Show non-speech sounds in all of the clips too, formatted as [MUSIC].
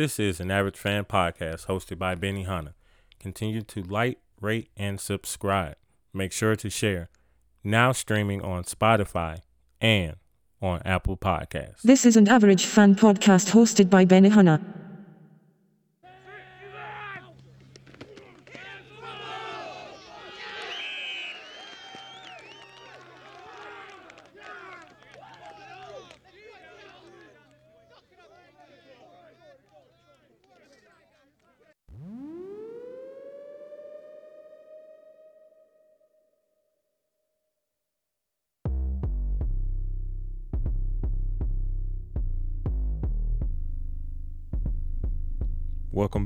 This is an Average Fan podcast hosted by Benny Hanna. Continue to like, rate, and subscribe. Make sure to share. Now streaming on Spotify and on Apple Podcasts. This is an average fan podcast hosted by Benny Hanna.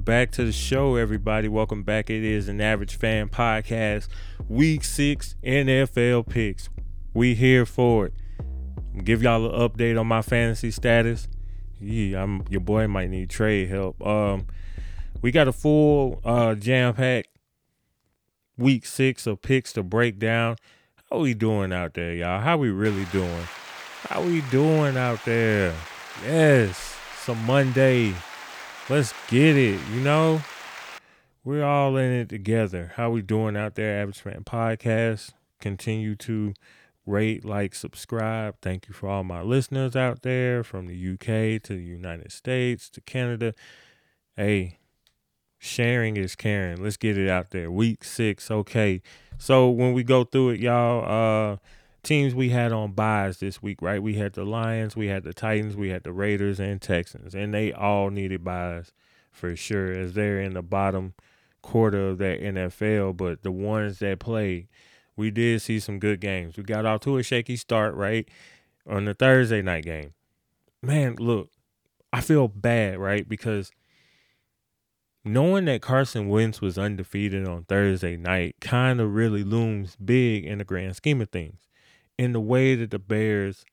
Back to the show, everybody. Welcome back. It is an average fan podcast, week six NFL picks. We here for it. Give y'all an update on my fantasy status. Yeah, I'm your boy might need trade help. Um, we got a full uh jam pack week six of picks to break down. How we doing out there, y'all? How we really doing? How we doing out there? Yes, some Monday. Let's get it, you know? We're all in it together. How we doing out there, Average Man Podcast? Continue to rate, like, subscribe. Thank you for all my listeners out there from the UK to the United States to Canada. Hey, sharing is caring. Let's get it out there. Week six, okay. So when we go through it, y'all, uh, teams we had on buys this week, right? We had the Lions, we had the Titans, we had the Raiders and Texans, and they all needed buys for sure, as they're in the bottom quarter of that NFL. But the ones that played, we did see some good games. We got off to a shaky start, right, on the Thursday night game. Man, look, I feel bad, right, because knowing that Carson Wentz was undefeated on Thursday night kind of really looms big in the grand scheme of things in the way that the Bears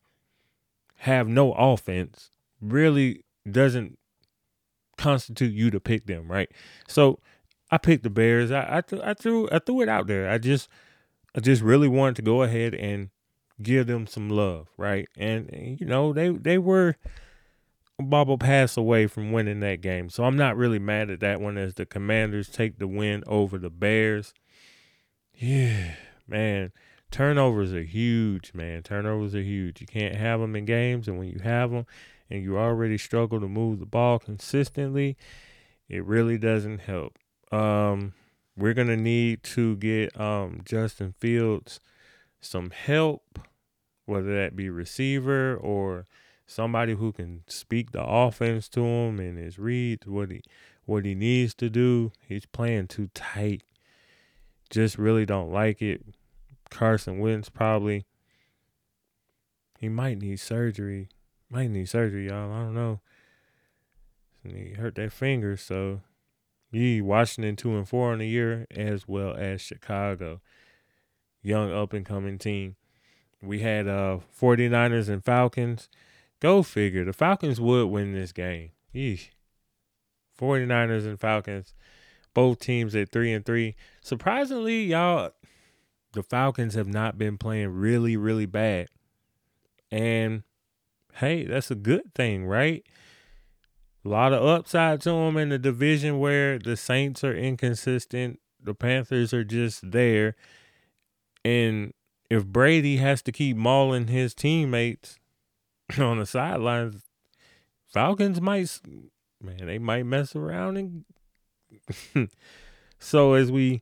have no offense really doesn't constitute you to pick them, right? So I picked the Bears. I I, th- I threw I threw it out there. I just I just really wanted to go ahead and give them some love, right? And, and you know they they were a bubble pass away from winning that game, so I'm not really mad at that one as the Commanders take the win over the Bears. Yeah, man turnovers are huge, man. Turnovers are huge. You can't have them in games, and when you have them, and you already struggle to move the ball consistently, it really doesn't help. Um, we're gonna need to get um, Justin Fields some help, whether that be receiver or somebody who can speak the offense to him and his reads what he what he needs to do. He's playing too tight. Just really don't like it. Carson Wentz probably he might need surgery. Might need surgery, y'all. I don't know. he hurt that finger, so yeah, Washington two and four on the year, as well as Chicago. Young up and coming team. We had uh 49ers and Falcons. Go figure. The Falcons would win this game. Yeesh. 49ers and Falcons. Both teams at three and three. Surprisingly, y'all, the Falcons have not been playing really, really bad. And hey, that's a good thing, right? A lot of upside to them in the division where the Saints are inconsistent, the Panthers are just there. And if Brady has to keep mauling his teammates [CLEARS THROAT] on the sidelines, Falcons might, man, they might mess around and. [LAUGHS] so as we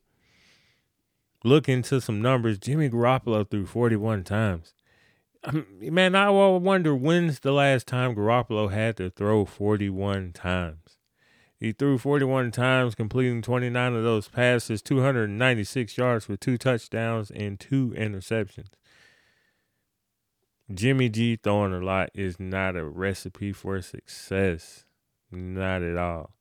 look into some numbers, Jimmy Garoppolo threw 41 times. man, I wonder when's the last time Garoppolo had to throw 41 times. He threw 41 times, completing 29 of those passes, 296 yards for two touchdowns and two interceptions. Jimmy G throwing a lot is not a recipe for success. Not at all.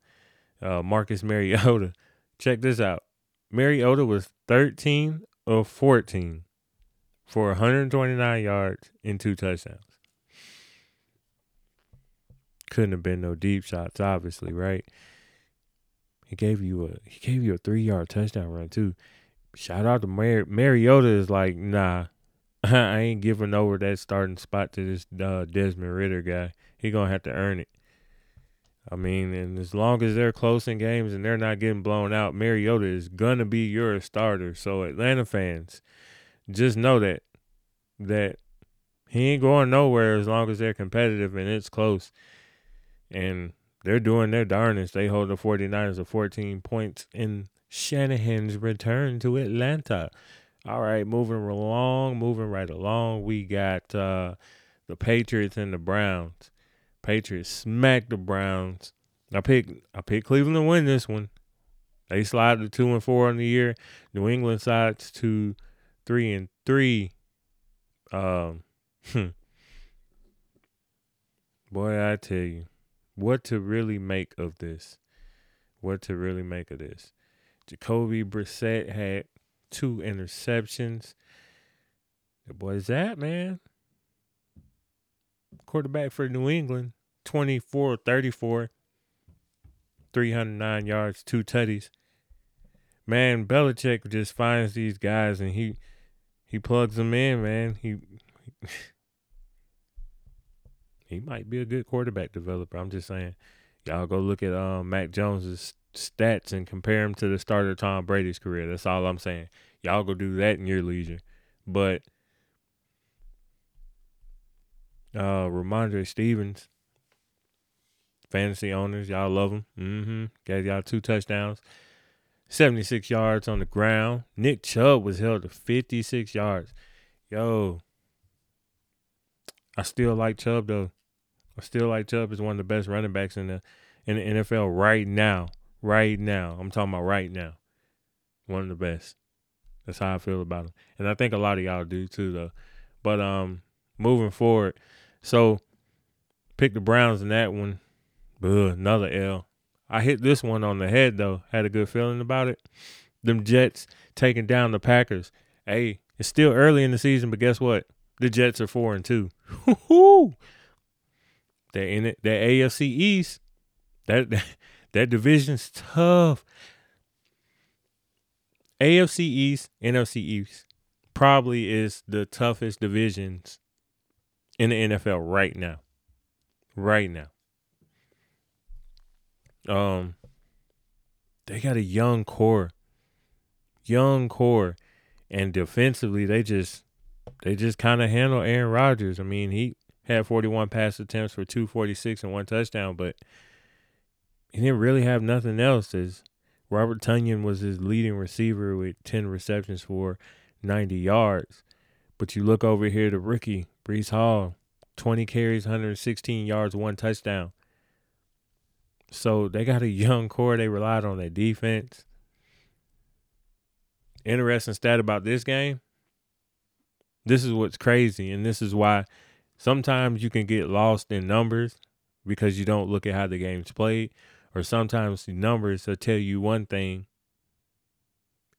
Uh, Marcus Mariota, [LAUGHS] check this out. Mariota was 13 of 14 for 129 yards and two touchdowns. Couldn't have been no deep shots, obviously, right? He gave you a he gave you a three yard touchdown run too. Shout out to Mar- Mariota is like, nah, [LAUGHS] I ain't giving over that starting spot to this uh, Desmond Ridder guy. He gonna have to earn it. I mean, and as long as they're close in games and they're not getting blown out, Mariota is gonna be your starter. So Atlanta fans, just know that that he ain't going nowhere as long as they're competitive and it's close. And they're doing their darnest. They hold the 49ers to 14 points in Shanahan's return to Atlanta. All right, moving along, moving right along. We got uh, the Patriots and the Browns. Patriots smacked the Browns. I picked I picked Cleveland to win this one. They slide to two and four on the year. New England sides to three and three. Um, hmm. boy, I tell you, what to really make of this. What to really make of this. Jacoby Brissett had two interceptions. The that, man. Quarterback for New England, 24 34, 309 yards, two tutties. Man, Belichick just finds these guys and he he plugs them in, man. He he might be a good quarterback developer. I'm just saying. Y'all go look at um, Mac Jones's stats and compare him to the start of Tom Brady's career. That's all I'm saying. Y'all go do that in your leisure. But uh Rhamondre Stevens, fantasy owners, y'all love him. Mm-hmm. Gave y'all two touchdowns. 76 yards on the ground. Nick Chubb was held to 56 yards. Yo, I still like Chubb though. I still like Chubb as one of the best running backs in the in the NFL right now. Right now. I'm talking about right now. One of the best. That's how I feel about him. And I think a lot of y'all do too though. But um moving forward, so pick the Browns in that one. Ugh, another L. I hit this one on the head though. Had a good feeling about it. Them Jets taking down the Packers. Hey, it's still early in the season, but guess what? The Jets are four and two. They're in it. That AFC East. That, that that division's tough. AFC East, NFC East probably is the toughest divisions in the NFL right now. Right now. Um they got a young core. Young core. And defensively they just they just kind of handle Aaron Rodgers. I mean, he had 41 pass attempts for 246 and one touchdown, but he didn't really have nothing else. As Robert Tonyan was his leading receiver with 10 receptions for 90 yards. But you look over here to rookie Breece Hall, 20 carries, 116 yards, one touchdown. So they got a young core. They relied on their defense. Interesting stat about this game. This is what's crazy, and this is why sometimes you can get lost in numbers because you don't look at how the game's played, or sometimes the numbers will tell you one thing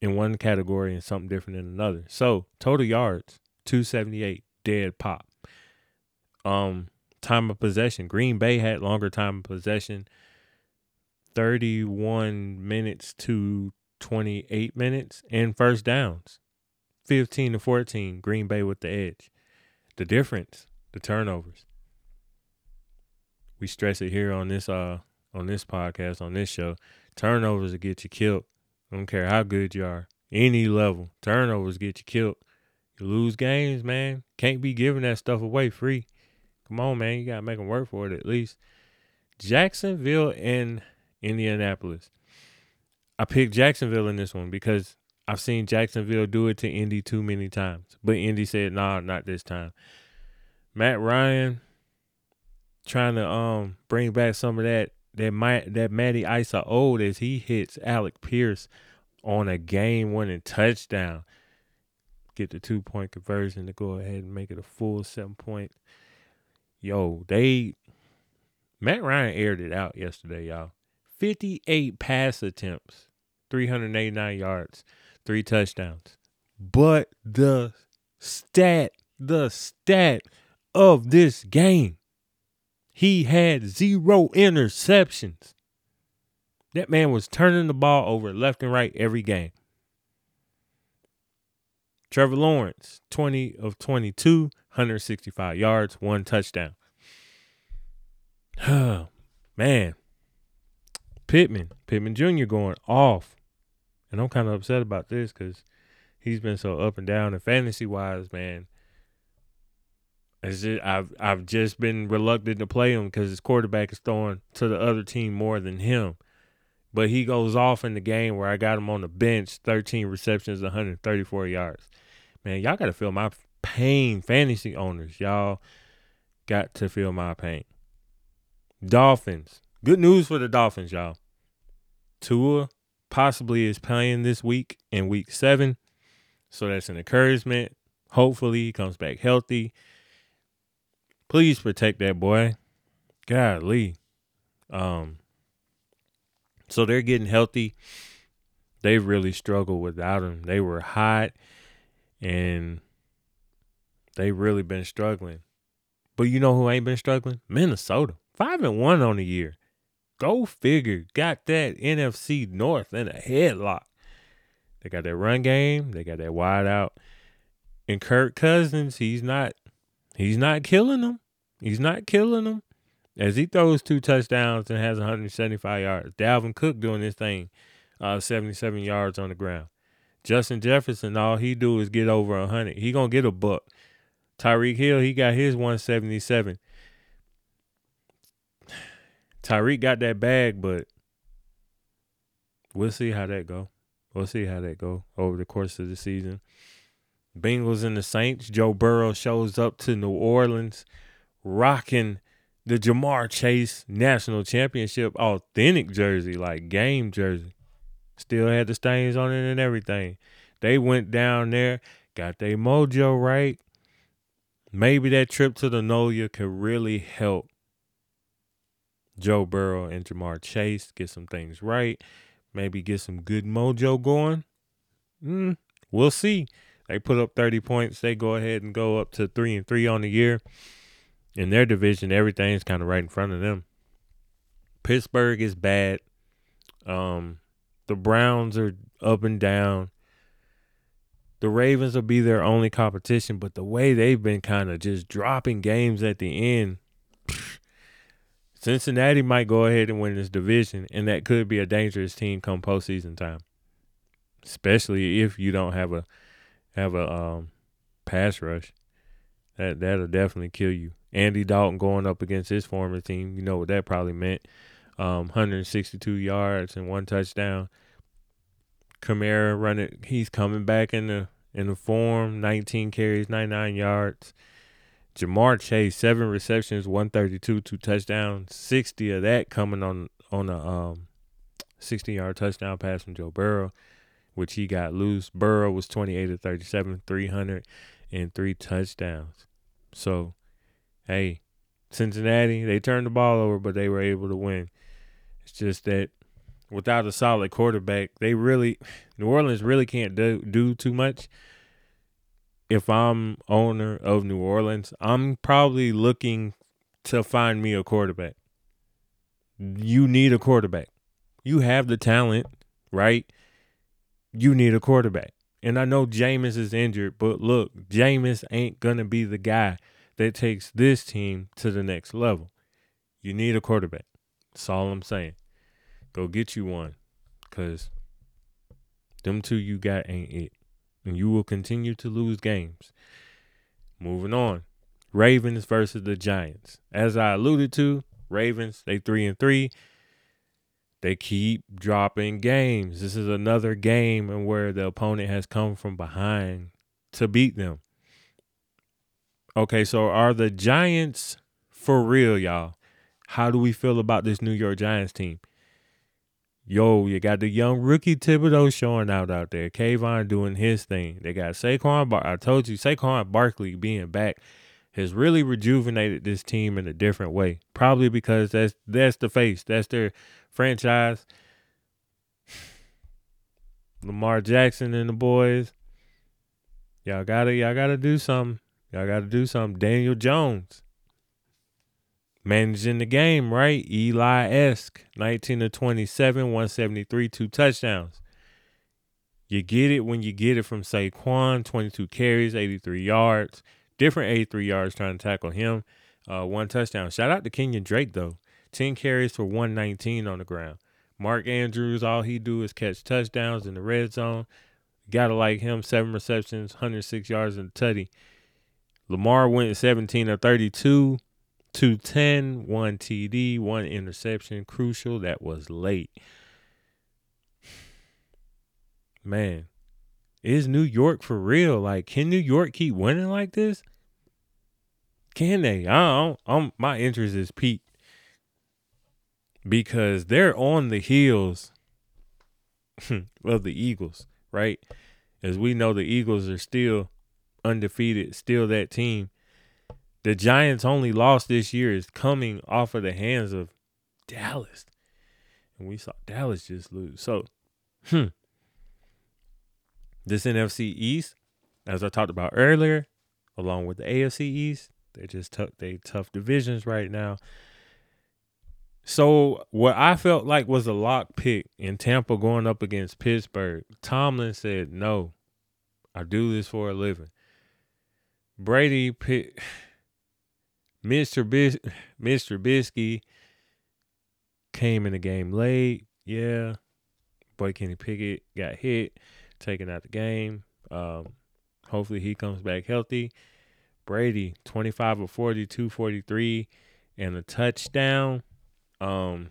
in one category and something different in another. So total yards, 278, dead pop. Um, time of possession. Green Bay had longer time of possession, 31 minutes to 28 minutes, and first downs, 15 to 14. Green Bay with the edge. The difference, the turnovers. We stress it here on this uh on this podcast, on this show. Turnovers will get you killed. I don't care how good you are. Any level. Turnovers get you killed. You lose games, man. Can't be giving that stuff away free. Come on, man. You got to make them work for it at least. Jacksonville and Indianapolis. I picked Jacksonville in this one because I've seen Jacksonville do it to Indy too many times. But Indy said, nah, not this time. Matt Ryan trying to um bring back some of that that might that Matty Ice old as he hits Alec Pierce on a game winning touchdown. Get the two point conversion to go ahead and make it a full seven point. Yo, they Matt Ryan aired it out yesterday, y'all. 58 pass attempts, 389 yards, three touchdowns. But the stat, the stat of this game he had zero interceptions. That man was turning the ball over left and right every game. Trevor Lawrence, 20 of 22, 165 yards, one touchdown. [SIGHS] man, Pittman, Pittman Jr. going off. And I'm kind of upset about this because he's been so up and down and fantasy wise, man. Just, I've I've just been reluctant to play him because his quarterback is throwing to the other team more than him. But he goes off in the game where I got him on the bench, 13 receptions, 134 yards. Man, y'all got to feel my pain, fantasy owners. Y'all got to feel my pain. Dolphins. Good news for the Dolphins, y'all. Tua possibly is playing this week in week seven. So that's an encouragement. Hopefully he comes back healthy. Please protect that boy. Golly. Um so they're getting healthy. They really struggled without him. They were hot and they really been struggling. But you know who ain't been struggling? Minnesota. Five and one on the year. Go figure. Got that NFC North in a headlock. They got that run game. They got that wide out. And Kirk Cousins, he's not he's not killing them. He's not killing them. As he throws two touchdowns and has 175 yards. Dalvin Cook doing this thing, uh, 77 yards on the ground. Justin Jefferson, all he do is get over 100. He gonna get a buck. Tyreek Hill, he got his 177. [SIGHS] Tyreek got that bag, but we'll see how that go. We'll see how that go over the course of the season. Bengals and the Saints. Joe Burrow shows up to New Orleans, rocking the Ja'Marr Chase National Championship authentic jersey, like game jersey. Still had the stains on it and everything. They went down there, got their mojo right. Maybe that trip to the Nolia could really help Joe Burrow and Ja'Marr Chase get some things right. Maybe get some good mojo going. Mm, we'll see. They put up 30 points. They go ahead and go up to three and three on the year. In their division, everything's kind of right in front of them. Pittsburgh is bad. Um, the Browns are up and down. The Ravens will be their only competition, but the way they've been kind of just dropping games at the end, Cincinnati might go ahead and win this division, and that could be a dangerous team come postseason time. Especially if you don't have a have a um, pass rush, that that'll definitely kill you. Andy Dalton going up against his former team, you know what that probably meant. Um, 162 yards and one touchdown. Kamara running, he's coming back in the in the form. 19 carries, 99 yards. Ja'Marr Chase, seven receptions, 132, two touchdowns, 60 of that coming on on a um 60 yard touchdown pass from Joe Burrow, which he got loose. Burrow was 28 to 37, 300 and three touchdowns. So, hey, Cincinnati, they turned the ball over, but they were able to win. It's just that without a solid quarterback, they really New Orleans really can't do do too much if I'm owner of New Orleans, I'm probably looking to find me a quarterback. You need a quarterback. You have the talent, right? You need a quarterback. And I know Jameis is injured, but look, Jameis ain't gonna be the guy that takes this team to the next level. You need a quarterback. That's all I'm saying. Go get you one. Cause them two you got ain't it and you will continue to lose games. Moving on. Ravens versus the Giants. As I alluded to, Ravens, they 3 and 3. They keep dropping games. This is another game where the opponent has come from behind to beat them. Okay, so are the Giants for real, y'all? How do we feel about this New York Giants team? Yo, you got the young rookie Thibodeaux showing out out there. Kayvon doing his thing. They got Saquon. Bar- I told you, Saquon Barkley being back has really rejuvenated this team in a different way. Probably because that's that's the face. That's their franchise. [SIGHS] Lamar Jackson and the boys. Y'all gotta y'all gotta do something. Y'all gotta do something. Daniel Jones managing the game, right? Eli esque, 19 to 27, 173, two touchdowns. You get it when you get it from Saquon, 22 carries, 83 yards. Different 83 yards trying to tackle him. Uh, one touchdown. Shout out to Kenyan Drake, though. 10 carries for 119 on the ground. Mark Andrews, all he do is catch touchdowns in the red zone. Gotta like him, seven receptions, 106 yards in the tutty. Lamar went 17 of 32, 210, one TD, one interception. Crucial, that was late. Man, is New York for real? Like, can New York keep winning like this? Can they? I don't. I'm, my interest is peaked because they're on the heels [LAUGHS] of the Eagles, right? As we know, the Eagles are still undefeated, still that team. The Giants' only loss this year is coming off of the hands of Dallas. And we saw Dallas just lose. So, hmm. This NFC East, as I talked about earlier, along with the AFC East, they're just took they tough divisions right now. So what I felt like was a lock pick in Tampa going up against Pittsburgh, Tomlin said, "No, I do this for a living." Brady pick Mr. Bis- Mr. Bisky came in the game late. Yeah, boy Kenny Pickett got hit, taken out the game. Um, hopefully he comes back healthy. Brady, 25 of 40, 243, and a touchdown. Um,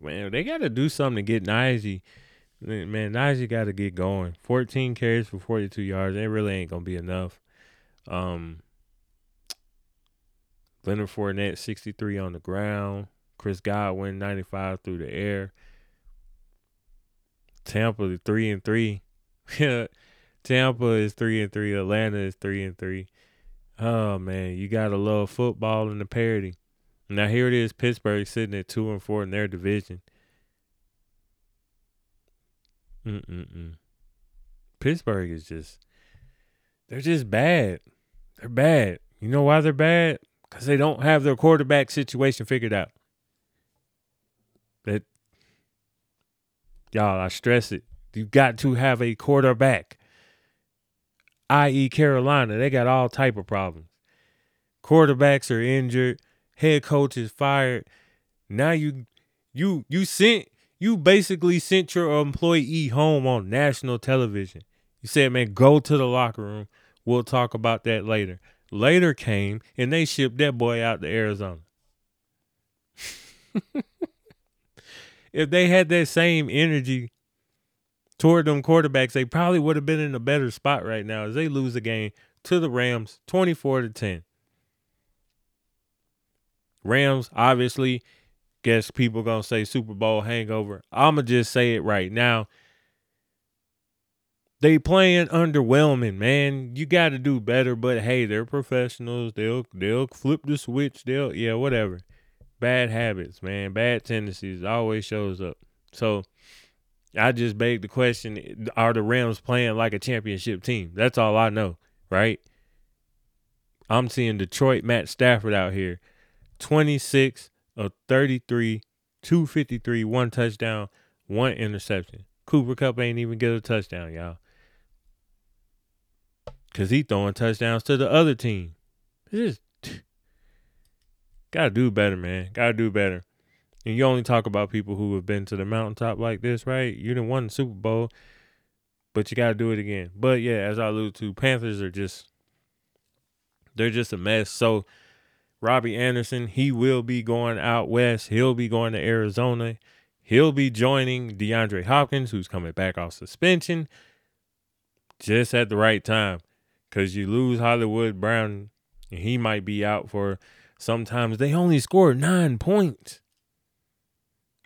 man, they got to do something to get Najee. Man, Najee got to get going. 14 carries for 42 yards. It really ain't going to be enough. Um, Leonard Fournette, 63 on the ground. Chris Godwin, 95 through the air. Tampa, 3 and 3. [LAUGHS] Tampa is 3 and 3. Atlanta is 3 and 3. Oh, man, you got to love football and the parity. Now here it is, Pittsburgh sitting at two and four in their division. Mm-mm-mm. Pittsburgh is just they're just bad. They're bad. You know why they're bad? Because they don't have their quarterback situation figured out. That y'all, I stress it. You got to have a quarterback. I.e. Carolina. They got all type of problems. Quarterbacks are injured head coach is fired. Now you you you sent you basically sent your employee home on national television. You said, man, go to the locker room. We'll talk about that later. Later came and they shipped that boy out to Arizona. [LAUGHS] if they had that same energy toward them quarterbacks, they probably would have been in a better spot right now as they lose the game to the Rams 24 to 10. Rams, obviously, guess people gonna say Super Bowl hangover. I'ma just say it right now. They playing underwhelming, man. You got to do better, but hey, they're professionals. They'll they'll flip the switch. They'll yeah, whatever. Bad habits, man. Bad tendencies always shows up. So I just beg the question: Are the Rams playing like a championship team? That's all I know, right? I'm seeing Detroit Matt Stafford out here 26 of 33, 253, one touchdown, one interception. Cooper Kupp ain't even get a touchdown, y'all. Cause he throwing touchdowns to the other team. Just gotta do better, man. Gotta do better. And you only talk about people who have been to the mountaintop like this, right? You didn't won the Super Bowl, but you gotta do it again. But yeah, as I alluded to, Panthers are just they're just a mess. So Robby Anderson, he will be going out west. He'll be going to Arizona. He'll be joining DeAndre Hopkins, who's coming back off suspension just at the right time. Because you lose Hollywood Brown, and he might be out for sometimes they only score nine points.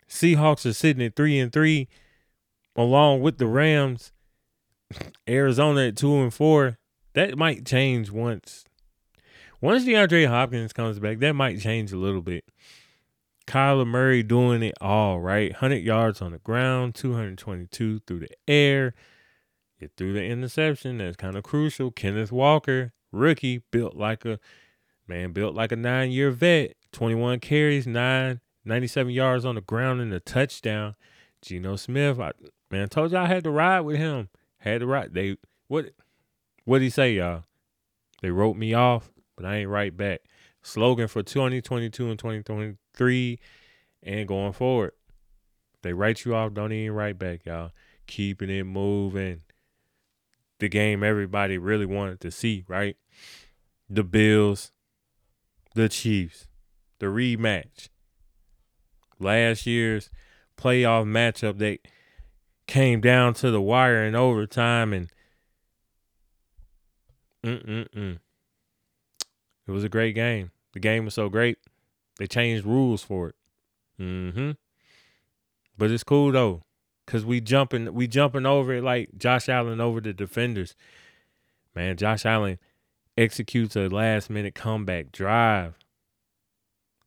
Seahawks are sitting at three and three, along with the Rams. Arizona at two and four. That might change once once DeAndre Hopkins comes back, that might change a little bit. Kyler Murray doing it all right. 100 yards on the ground, 222 through the air. Get through the interception. That's kind of crucial. Kenneth Walker, rookie, built like a man, built like a nine year vet. 21 carries, nine, 97 yards on the ground and a touchdown. Geno Smith, I, man, I told y'all I had to ride with him. Had to ride. They what? What did he say, y'all? They wrote me off but I ain't right back. Slogan for 2022 and 2023 and going forward. They write you off, don't even write back, y'all. Keeping it moving. The game everybody really wanted to see, right? The Bills, the Chiefs, the rematch. Last year's playoff matchup that came down to the wire in overtime and mm-mm-mm. It was a great game. The game was so great. They changed rules for it. Mm-hmm. But it's cool though. Cause we jumping we jumping over it like Josh Allen over the defenders. Man, Josh Allen executes a last minute comeback drive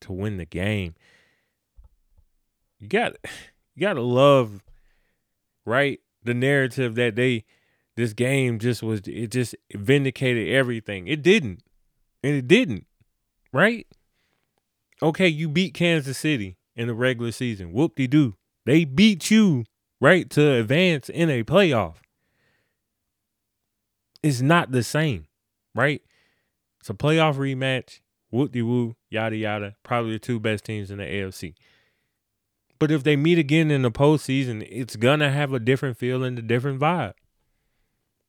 to win the game. You got you gotta love, right? The narrative that they this game just was it just vindicated everything. It didn't. And it didn't. Right? Okay, you beat Kansas City in the regular season. Whoop de doo. They beat you, right, to advance in a playoff. It's not the same, right? It's a playoff rematch. Whoop de woo, yada yada. Probably the two best teams in the AFC. But if they meet again in the postseason, it's gonna have a different feel and a different vibe.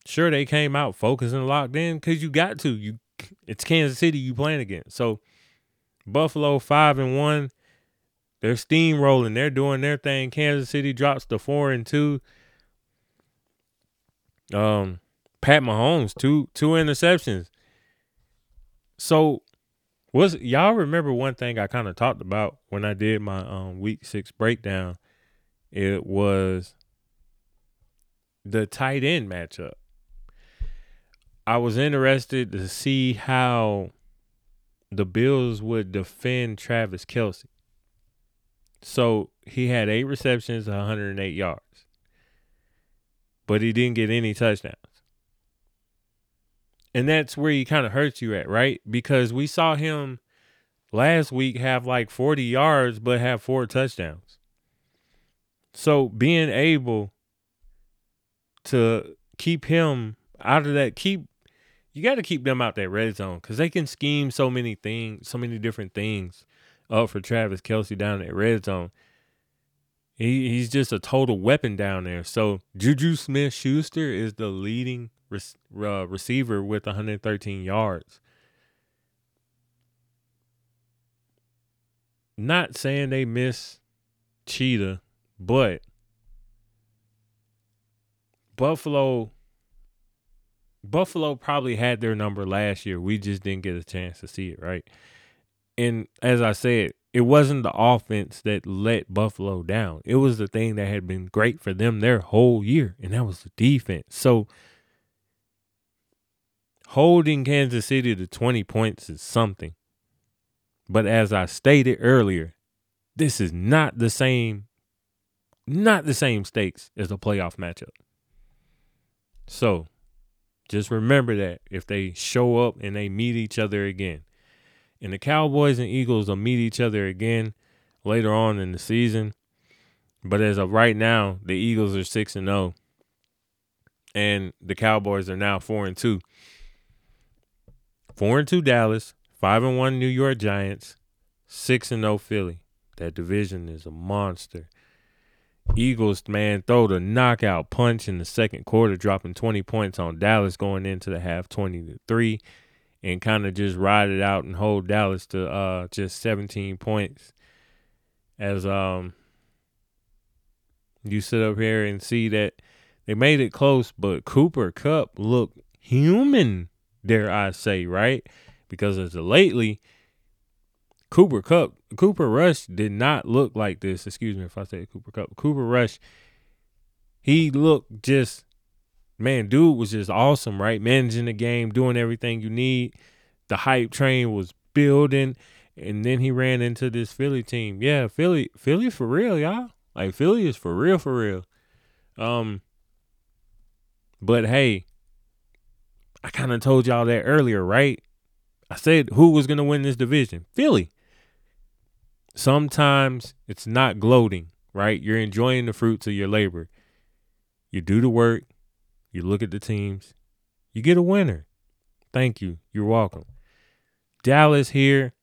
Sure, they came out focused and locked in because you got to. You, it's Kansas City you playing against. So Buffalo five and one, they're steamrolling. They're doing their thing. Kansas City drops to four and two. Um, Pat Mahomes two two interceptions. So was y'all remember one thing I kind of talked about when I did my um week six breakdown? It was the tight end matchup. I was interested to see how the Bills would defend Travis Kelce. So he had eight receptions, 108 yards, but he didn't get any touchdowns. And that's where he kind of hurts you at, right? Because we saw him last week have like 40 yards, but have four touchdowns. So being able to keep him out of that, keep you got to keep them out that red zone because they can scheme so many things, so many different things up for Travis Kelce down at red zone. He he's just a total weapon down there. So Juju Smith Schuster is the leading uh, receiver with 113 yards. Not saying they miss Cheetah, but Buffalo Buffalo probably had their number last year. We just didn't get a chance to see it, right? And as I said, it wasn't the offense that let Buffalo down. It was the thing that had been great for them their whole year, and that was the defense. So holding Kansas City to 20 points is something. But as I stated earlier, this is not the same not the same stakes as a playoff matchup. So, just remember that if they show up and they meet each other again. And the Cowboys and Eagles will meet each other again later on in the season. But as of right now, the Eagles are 6 and 0 and the Cowboys are now 4 and 2. Four and two Dallas, five and one New York Giants, six and no Philly. That division is a monster. Eagles, man, throw the knockout punch in the second quarter, dropping 20 points on Dallas going into the half 20 to 3, and kind of just ride it out and hold Dallas to uh, just 17 points. As um you sit up here and see that they made it close, but Cooper Kupp looked human dare I say, right? Because as of lately, Cooper Kupp, Cooper Rush did not look like this. Excuse me if I say Cooper Kupp. Cooper Rush, he looked just, man, dude was just awesome, right? Managing the game, doing everything you need. The hype train was building, and then he ran into this Philly team. Yeah, Philly, Philly for real, y'all. Like Philly is for real, for real. Um, but hey, I kind of told y'all that earlier, right? I said who was to win this division? Philly. Sometimes it's not gloating, right? You're enjoying the fruits of your labor. You do the work, you look at the teams, you get a winner. Thank you. You're welcome. Dallas here,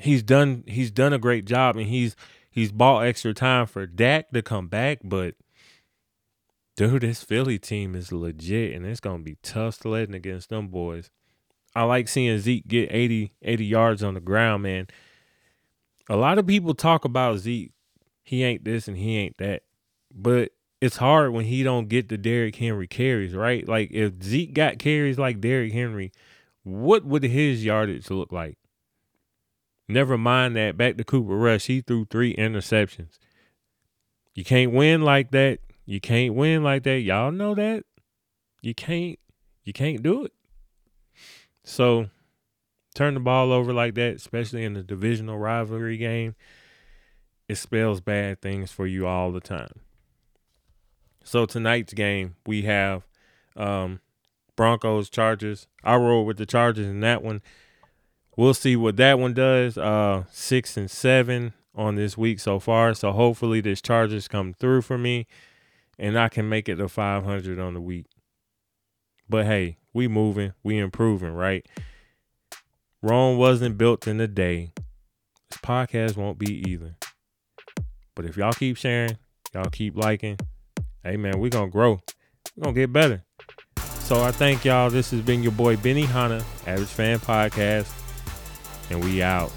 he's done he's done a great job and he's he's bought extra time for Dak to come back, but dude, this Philly team is legit and it's gonna be tough sledding against them boys. I like seeing Zeke get 80, 80 yards on the ground, man. A lot of people talk about Zeke. He ain't this and he ain't that. But it's hard when he don't get the Derrick Henry carries, right? Like if Zeke got carries like Derrick Henry, what would his yardage look like? Never mind that. Back to Cooper Rush, he threw three interceptions. You can't win like that. You can't win like that. Y'all know that. You can't. You can't do it. So turn the ball over like that, especially in the divisional rivalry game, it spells bad things for you all the time. So tonight's game, we have um, Broncos, Chargers. I roll with the Chargers in that one. We'll see what that one does. Uh, six and seven on this week so far. So hopefully this Chargers come through for me, and I can make it to 500 on the week. But hey, we moving, we improving, right? Rome wasn't built in a day. This podcast won't be either. But if y'all keep sharing, y'all keep liking, hey man, we're gonna grow. We're gonna get better. So I thank y'all. This has been your boy Benny Hanna, Average Fan Podcast, and we out.